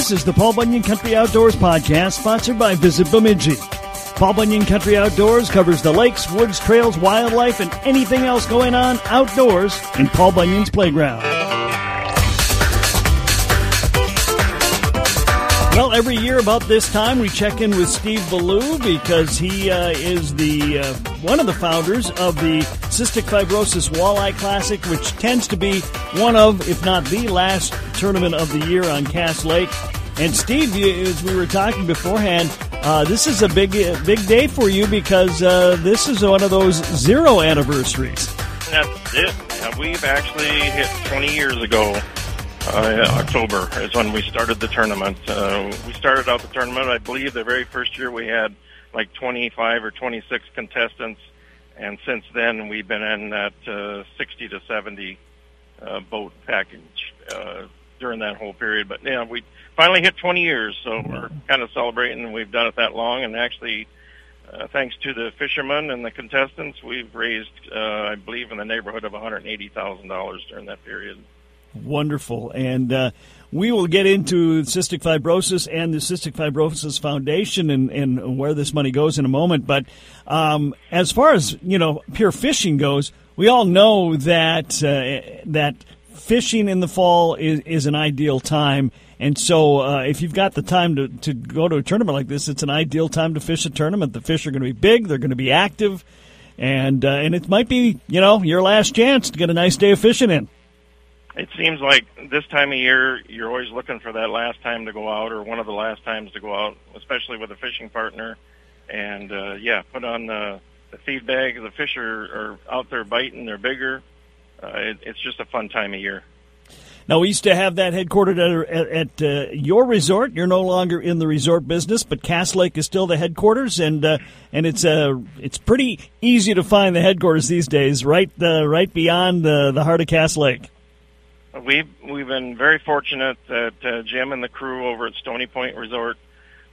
This is the Paul Bunyan Country Outdoors podcast, sponsored by Visit Bemidji. Paul Bunyan Country Outdoors covers the lakes, woods, trails, wildlife, and anything else going on outdoors in Paul Bunyan's playground. Well, every year about this time, we check in with Steve Ballou because he uh, is the uh, one of the founders of the Cystic Fibrosis Walleye Classic, which tends to be one of, if not the last tournament of the year on Cass Lake. And Steve, as we were talking beforehand, uh, this is a big, big day for you because uh, this is one of those zero anniversaries. That's it. we've actually hit 20 years ago uh, October is when we started the tournament. Uh, we started out the tournament, I believe, the very first year we had like 25 or 26 contestants, and since then we've been in that uh, 60 to 70 uh, boat package uh, during that whole period. But yeah, we finally hit 20 years, so we're kind of celebrating we've done it that long, and actually. Uh, thanks to the fishermen and the contestants, we've raised, I believe, in the neighborhood of $180,000 during that period. Wonderful. And uh, we will get into cystic fibrosis and the Cystic Fibrosis Foundation and, and where this money goes in a moment. But um, as far as, you know, pure fishing goes, we all know that uh, that fishing in the fall is, is an ideal time. And so, uh, if you've got the time to, to go to a tournament like this, it's an ideal time to fish a tournament. The fish are going to be big, they're going to be active, and uh, and it might be you know your last chance to get a nice day of fishing in it seems like this time of year you're always looking for that last time to go out or one of the last times to go out, especially with a fishing partner. And uh, yeah, put on the, the feed bag. The fish are, are out there biting. They're bigger. Uh, it, it's just a fun time of year. Now we used to have that headquartered at, at, at uh, your resort. You're no longer in the resort business, but Cass Lake is still the headquarters, and uh, and it's uh, it's pretty easy to find the headquarters these days, right uh, right beyond the the heart of Cass Lake. We've we've been very fortunate that uh, Jim and the crew over at Stony Point Resort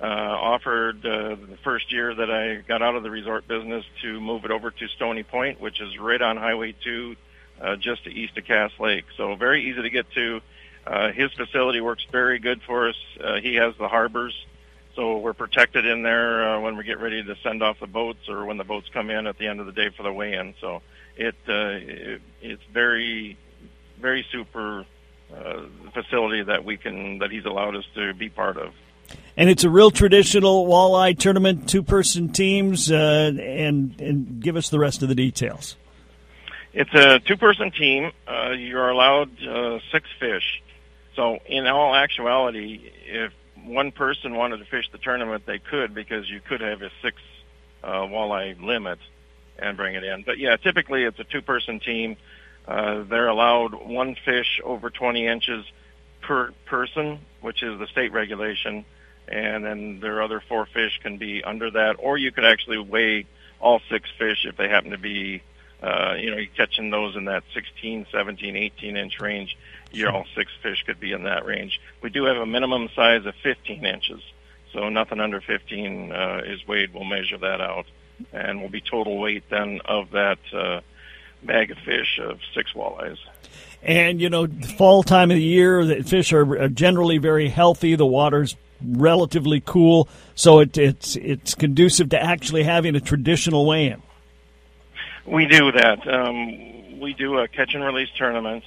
uh, offered uh, the first year that I got out of the resort business to move it over to Stony Point, which is right on Highway 2, uh, just east of Cass Lake. So very easy to get to. Uh, his facility works very good for us. Uh, he has the harbors, so we're protected in there uh, when we get ready to send off the boats or when the boats come in at the end of the day for the weigh-in. So it, uh, it it's very very super uh, facility that we can that he's allowed us to be part of. And it's a real traditional walleye tournament, two person teams, uh, and and give us the rest of the details. It's a two person team. Uh, you're allowed uh, six fish. So in all actuality, if one person wanted to fish the tournament, they could because you could have a six uh, walleye limit and bring it in. But yeah, typically it's a two person team. Uh, they're allowed one fish over 20 inches per person, which is the state regulation, and then their other four fish can be under that, or you could actually weigh all six fish if they happen to be, uh, you know, you're catching those in that 16, 17, 18 inch range. Your all six fish could be in that range. We do have a minimum size of 15 inches, so nothing under 15 uh, is weighed. We'll measure that out, and will be total weight then of that. Uh, bag of fish of six walleyes. And you know, fall time of the year, the fish are generally very healthy. The water's relatively cool, so it, it's it's conducive to actually having a traditional weigh-in. We do that. Um, we do a catch and release tournament.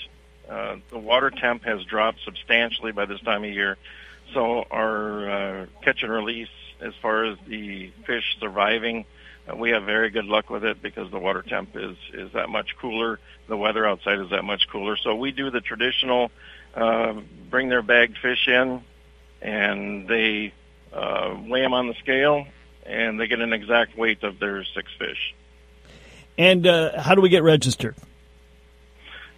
Uh, the water temp has dropped substantially by this time of year, so our uh, catch and release, as far as the fish surviving uh, we have very good luck with it because the water temp is is that much cooler. The weather outside is that much cooler. So we do the traditional uh, bring their bagged fish in, and they uh, weigh them on the scale, and they get an exact weight of their six fish. And uh, how do we get registered?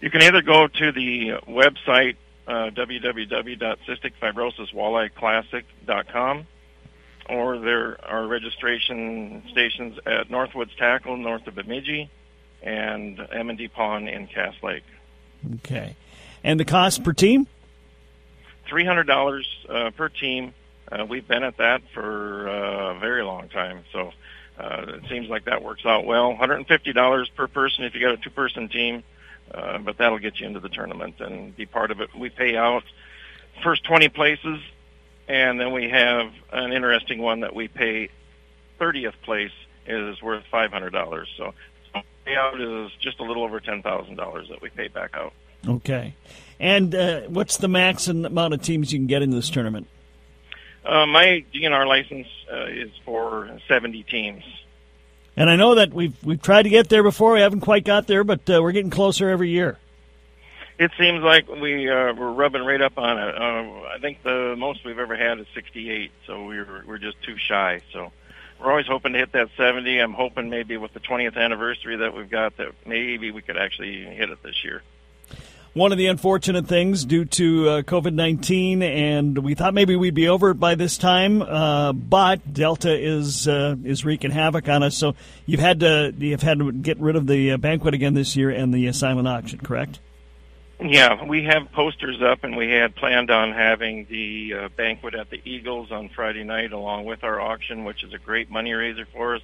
You can either go to the website uh, www.cysticfibrosiswalleyeclassic.com or there are registration stations at Northwoods Tackle north of Bemidji and M&D Pond in Cass Lake. Okay. And the cost per team? $300 uh, per team. Uh, we've been at that for uh, a very long time, so uh, it seems like that works out well. $150 per person if you got a two-person team, uh, but that'll get you into the tournament and be part of it. We pay out first 20 places and then we have an interesting one that we pay 30th place is worth $500. So payout is just a little over $10,000 that we pay back out. Okay. And uh, what's the max amount of teams you can get in this tournament? Uh, my DNR license uh, is for 70 teams. And I know that we've we've tried to get there before. We haven't quite got there, but uh, we're getting closer every year. It seems like we uh, we're rubbing right up on it. Uh, I think the most we've ever had is 68, so we're we're just too shy. So we're always hoping to hit that 70. I'm hoping maybe with the 20th anniversary that we've got that maybe we could actually hit it this year one of the unfortunate things due to uh, COVID 19, and we thought maybe we'd be over it by this time, uh, but Delta is uh, is wreaking havoc on us. So you've had to you've had to get rid of the uh, banquet again this year and the silent auction, correct? Yeah, we have posters up, and we had planned on having the uh, banquet at the Eagles on Friday night, along with our auction, which is a great money raiser for us.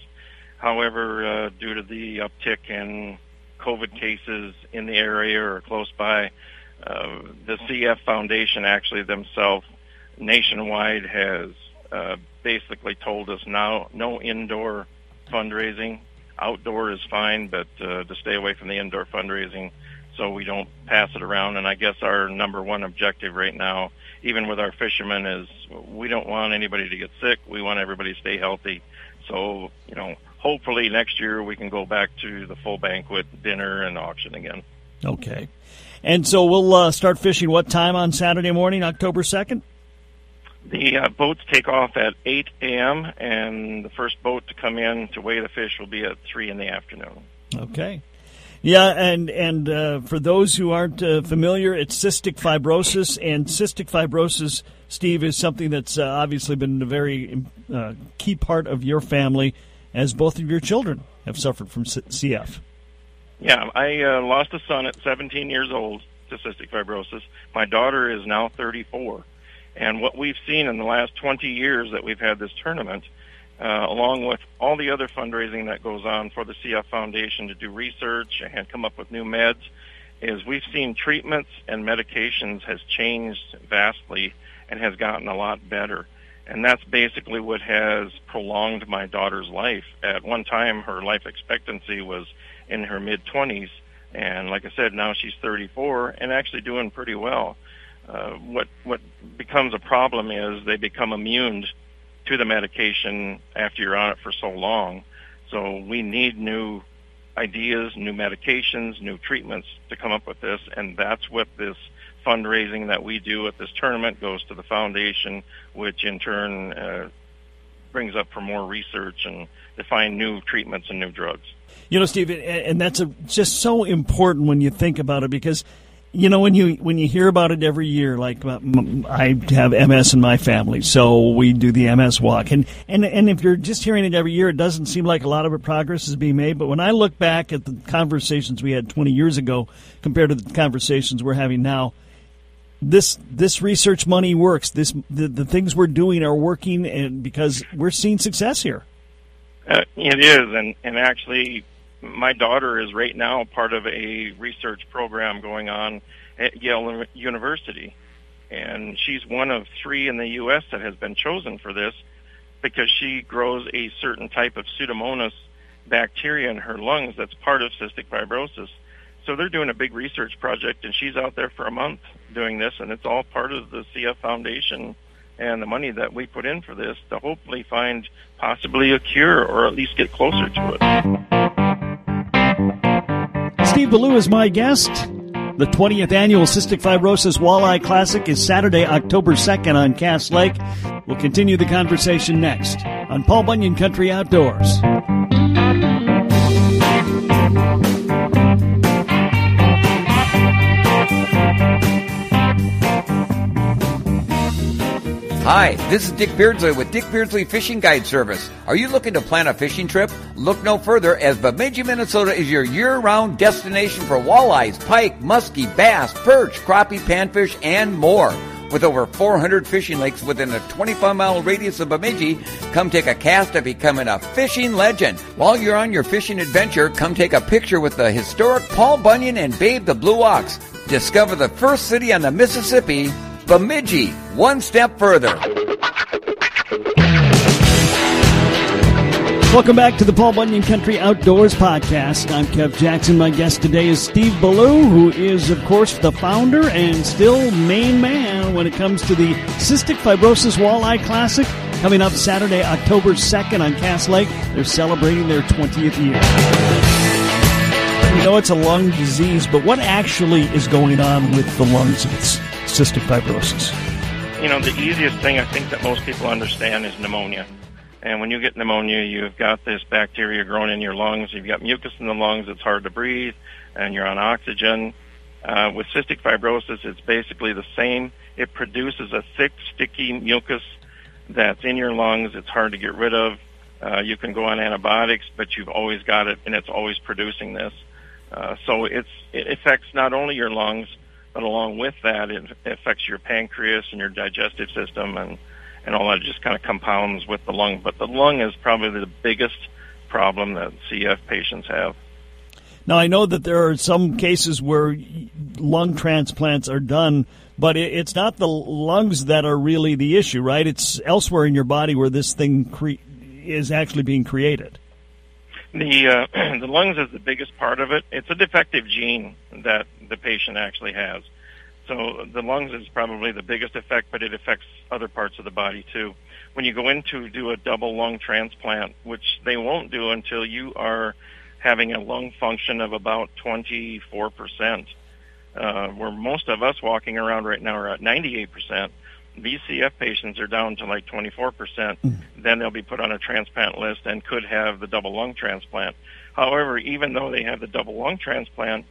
However, uh, due to the uptick in COVID cases in the area or close by. Uh, the CF Foundation actually themselves nationwide has uh, basically told us now no indoor fundraising. Outdoor is fine, but uh, to stay away from the indoor fundraising so we don't pass it around. And I guess our number one objective right now, even with our fishermen, is we don't want anybody to get sick. We want everybody to stay healthy. So, you know, hopefully next year we can go back to the full banquet, dinner, and auction again. Okay. And so we'll uh, start fishing what time on Saturday morning, October 2nd? The uh, boats take off at 8 a.m., and the first boat to come in to weigh the fish will be at 3 in the afternoon. Okay. Yeah, and and uh, for those who aren't uh, familiar, it's cystic fibrosis, and cystic fibrosis, Steve, is something that's uh, obviously been a very uh, key part of your family as both of your children have suffered from CF. Yeah, I uh, lost a son at 17 years old to cystic fibrosis. My daughter is now 34. And what we've seen in the last 20 years that we've had this tournament, uh, along with all the other fundraising that goes on for the CF Foundation to do research and come up with new meds, is we've seen treatments and medications has changed vastly and has gotten a lot better and that's basically what has prolonged my daughter's life. At one time, her life expectancy was in her mid 20s, and like I said, now she's 34 and actually doing pretty well. Uh, what what becomes a problem is they become immune to the medication after you're on it for so long. So we need new ideas, new medications, new treatments to come up with this, and that's what this fundraising that we do at this tournament goes to the foundation, which in turn uh, brings up for more research and to find new treatments and new drugs. You know, Steve, and that's a, just so important when you think about it because you know when you when you hear about it every year like uh, I have MS in my family so we do the MS walk and and and if you're just hearing it every year it doesn't seem like a lot of progress is being made but when I look back at the conversations we had 20 years ago compared to the conversations we're having now this this research money works. This the, the things we're doing are working, and because we're seeing success here. Uh, it is, and and actually, my daughter is right now part of a research program going on at Yale University, and she's one of three in the U.S. that has been chosen for this because she grows a certain type of Pseudomonas bacteria in her lungs that's part of cystic fibrosis so they're doing a big research project, and she's out there for a month doing this, and it's all part of the CF Foundation and the money that we put in for this to hopefully find possibly a cure or at least get closer to it. Steve Ballou is my guest. The 20th annual Cystic Fibrosis Walleye Classic is Saturday, October 2nd on Cass Lake. We'll continue the conversation next on Paul Bunyan Country Outdoors. Hi, this is Dick Beardsley with Dick Beardsley Fishing Guide Service. Are you looking to plan a fishing trip? Look no further as Bemidji, Minnesota is your year-round destination for walleyes, pike, muskie, bass, perch, crappie, panfish, and more. With over 400 fishing lakes within a 25 mile radius of Bemidji, come take a cast at becoming a fishing legend. While you're on your fishing adventure, come take a picture with the historic Paul Bunyan and Babe the Blue Ox. Discover the first city on the Mississippi Bemidji, one step further. Welcome back to the Paul Bunyan Country Outdoors Podcast. I'm Kev Jackson. My guest today is Steve Ballou, who is, of course, the founder and still main man when it comes to the Cystic Fibrosis Walleye Classic. Coming up Saturday, October 2nd on Cass Lake, they're celebrating their 20th year. We know it's a lung disease, but what actually is going on with the lungs? It's cystic fibrosis? You know, the easiest thing I think that most people understand is pneumonia. And when you get pneumonia, you've got this bacteria growing in your lungs. You've got mucus in the lungs. It's hard to breathe, and you're on oxygen. Uh, with cystic fibrosis, it's basically the same. It produces a thick, sticky mucus that's in your lungs. It's hard to get rid of. Uh, you can go on antibiotics, but you've always got it, and it's always producing this. Uh, so it's it affects not only your lungs, but along with that, it affects your pancreas and your digestive system and and all that just kind of compounds with the lung. But the lung is probably the biggest problem that CF patients have. Now, I know that there are some cases where lung transplants are done, but it's not the lungs that are really the issue, right? It's elsewhere in your body where this thing cre- is actually being created. The uh, the lungs is the biggest part of it. It's a defective gene that the patient actually has. So the lungs is probably the biggest effect, but it affects other parts of the body too. When you go in to do a double lung transplant, which they won't do until you are having a lung function of about 24%, uh, where most of us walking around right now are at 98%. VCF patients are down to like 24%. Mm. Then they'll be put on a transplant list and could have the double lung transplant. However, even though they have the double lung transplant,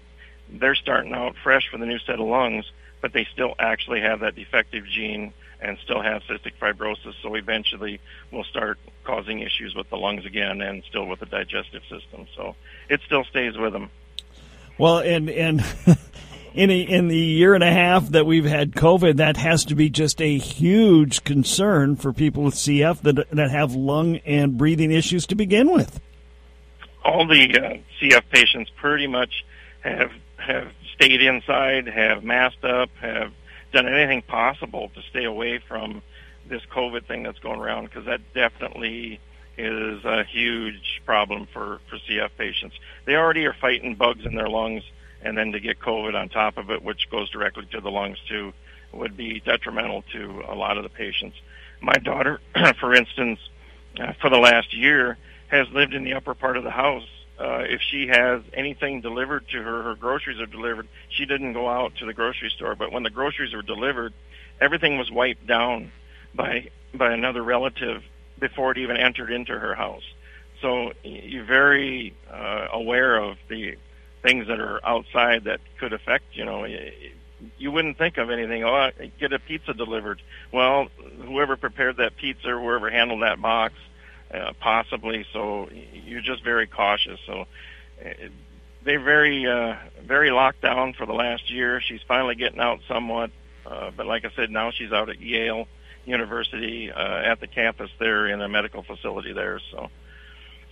they're starting out fresh with a new set of lungs but they still actually have that defective gene and still have cystic fibrosis. So eventually we'll start causing issues with the lungs again and still with the digestive system. So it still stays with them. Well, and and in a, in the year and a half that we've had COVID, that has to be just a huge concern for people with CF that that have lung and breathing issues to begin with. All the uh, CF patients pretty much have have stayed inside, have masked up, have done anything possible to stay away from this COVID thing that's going around because that definitely is a huge problem for, for CF patients. They already are fighting bugs in their lungs, and then to get COVID on top of it, which goes directly to the lungs too, would be detrimental to a lot of the patients. My daughter, for instance, uh, for the last year, has lived in the upper part of the house uh, if she has anything delivered to her, her groceries are delivered. She didn't go out to the grocery store, but when the groceries were delivered, everything was wiped down by by another relative before it even entered into her house. So you're very uh, aware of the things that are outside that could affect. You know, you wouldn't think of anything. Oh, get a pizza delivered. Well, whoever prepared that pizza whoever handled that box possibly. So you're just very cautious. So uh, they're very, uh, very locked down for the last year. She's finally getting out somewhat, uh, but like I said, now she's out at Yale University uh, at the campus there in a medical facility there. So.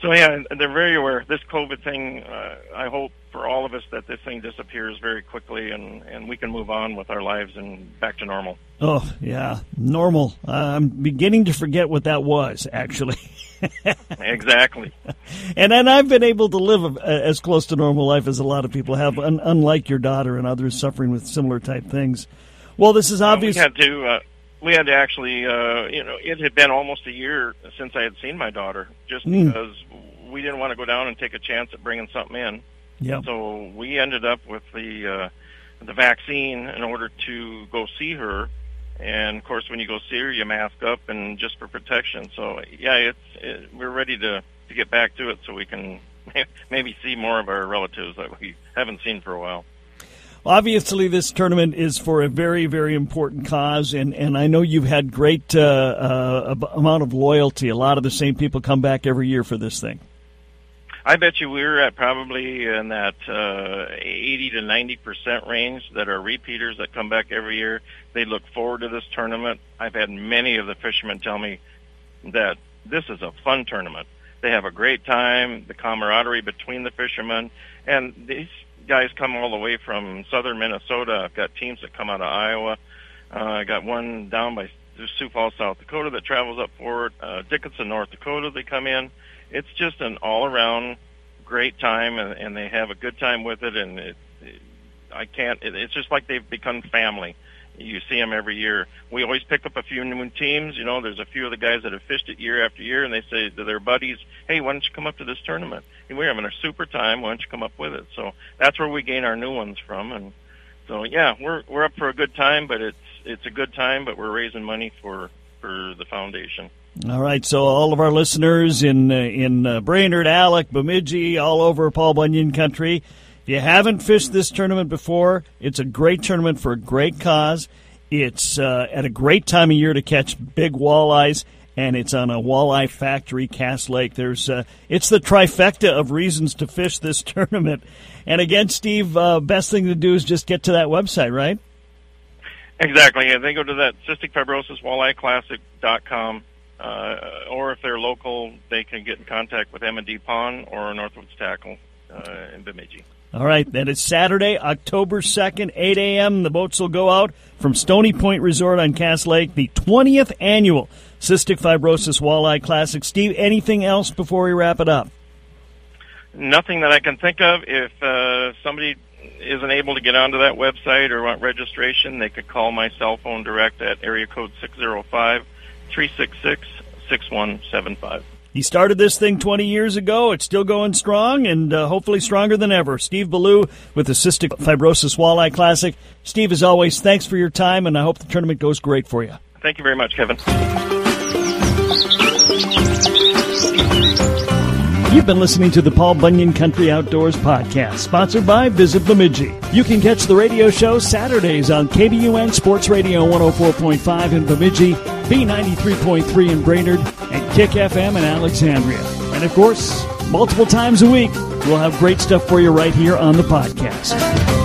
So yeah, they're very aware. This COVID thing, uh, I hope for all of us that this thing disappears very quickly and, and we can move on with our lives and back to normal. Oh yeah, normal. Uh, I'm beginning to forget what that was actually. exactly. And and I've been able to live as close to normal life as a lot of people have, un- unlike your daughter and others suffering with similar type things. Well, this is obvious. we had to. Uh, we had to actually, uh, you know, it had been almost a year since I had seen my daughter, just mm. because we didn't want to go down and take a chance at bringing something in. Yeah. So we ended up with the uh, the vaccine in order to go see her, and of course, when you go see her, you mask up and just for protection. So yeah, it's it, we're ready to to get back to it so we can maybe see more of our relatives that we haven't seen for a while. Obviously, this tournament is for a very, very important cause, and, and I know you've had great uh, uh, amount of loyalty. A lot of the same people come back every year for this thing. I bet you we're at probably in that uh, 80 to 90 percent range that are repeaters that come back every year. They look forward to this tournament. I've had many of the fishermen tell me that this is a fun tournament. They have a great time, the camaraderie between the fishermen, and these guys come all the way from southern Minnesota. I've got teams that come out of Iowa. Uh, I got one down by Sioux Falls, South Dakota that travels up forward. Uh, Dickinson, North Dakota, they come in. It's just an all around great time, and, and they have a good time with it. And it, it I can't. It, it's just like they've become family. You see them every year. We always pick up a few new teams. You know, there's a few of the guys that have fished it year after year, and they say to their buddies, "Hey, why don't you come up to this tournament? And we're having a super time. Why don't you come up with it?" So that's where we gain our new ones from, and so yeah, we're we're up for a good time, but it's it's a good time, but we're raising money for for the foundation. All right, so all of our listeners in uh, in uh, Brainerd, Alex, Bemidji, all over Paul Bunyan country, if you haven't fished this tournament before, it's a great tournament for a great cause. It's uh, at a great time of year to catch big walleyes, and it's on a walleye factory, Cass Lake. There's uh, it's the trifecta of reasons to fish this tournament. And again, Steve, uh, best thing to do is just get to that website, right? Exactly. And they go to that cystic fibrosis walleye classic.com. Uh, or if they're local, they can get in contact with M&D Pond or Northwoods Tackle uh, in Bemidji. All right, that is Saturday, October 2nd, 8 a.m. The boats will go out from Stony Point Resort on Cass Lake, the 20th annual Cystic Fibrosis Walleye Classic. Steve, anything else before we wrap it up? Nothing that I can think of. If uh, somebody isn't able to get onto that website or want registration, they could call my cell phone direct at area code 605 366 6175. He started this thing 20 years ago. It's still going strong and uh, hopefully stronger than ever. Steve Ballou with the Cystic Fibrosis Walleye Classic. Steve, as always, thanks for your time, and I hope the tournament goes great for you. Thank you very much, Kevin. You've been listening to the Paul Bunyan Country Outdoors podcast, sponsored by Visit Bemidji. You can catch the radio show Saturdays on KBUN Sports Radio 104.5 in Bemidji, B93.3 in Brainerd, and Kick FM in Alexandria. And of course, multiple times a week, we'll have great stuff for you right here on the podcast.